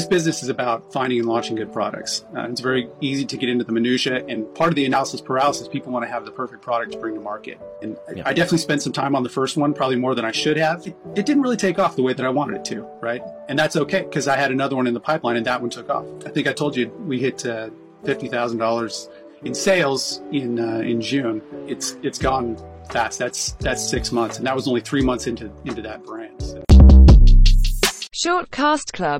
This business is about finding and launching good products. Uh, it's very easy to get into the minutia, and part of the analysis paralysis, people want to have the perfect product to bring to market. And yeah. I definitely spent some time on the first one, probably more than I should have. It, it didn't really take off the way that I wanted it to, right? And that's okay because I had another one in the pipeline, and that one took off. I think I told you we hit uh, fifty thousand dollars in sales in uh, in June. It's it's gone fast. That's that's six months, and that was only three months into into that brand. So. Short Cast Club